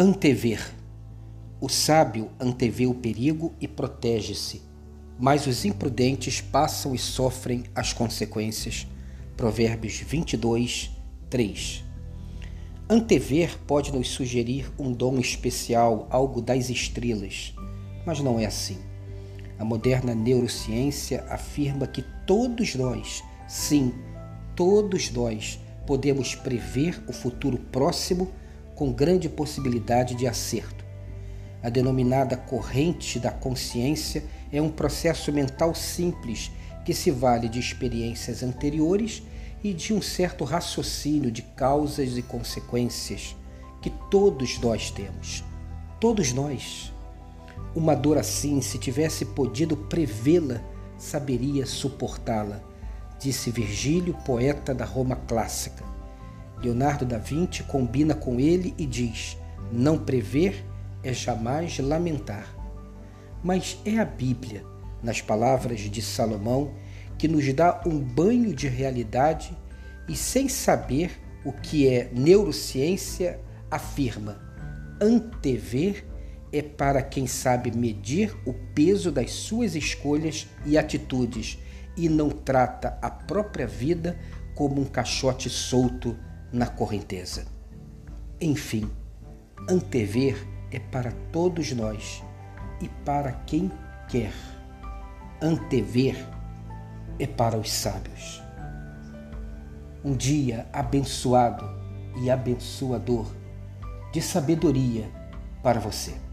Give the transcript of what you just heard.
Antever. O sábio antevê o perigo e protege-se, mas os imprudentes passam e sofrem as consequências. Provérbios 22, 3. Antever pode nos sugerir um dom especial, algo das estrelas, mas não é assim. A moderna neurociência afirma que todos nós, sim, todos nós, podemos prever o futuro próximo com grande possibilidade de acerto. A denominada corrente da consciência é um processo mental simples que se vale de experiências anteriores e de um certo raciocínio de causas e consequências que todos nós temos. Todos nós. Uma dor assim, se tivesse podido prevê-la, saberia suportá-la, disse Virgílio, poeta da Roma clássica. Leonardo da Vinci combina com ele e diz: não prever é jamais lamentar. Mas é a Bíblia, nas palavras de Salomão, que nos dá um banho de realidade e, sem saber o que é neurociência, afirma: antever é para quem sabe medir o peso das suas escolhas e atitudes e não trata a própria vida como um caixote solto na correnteza. Enfim, antever é para todos nós e para quem quer. Antever é para os sábios. Um dia abençoado e abençoador de sabedoria para você.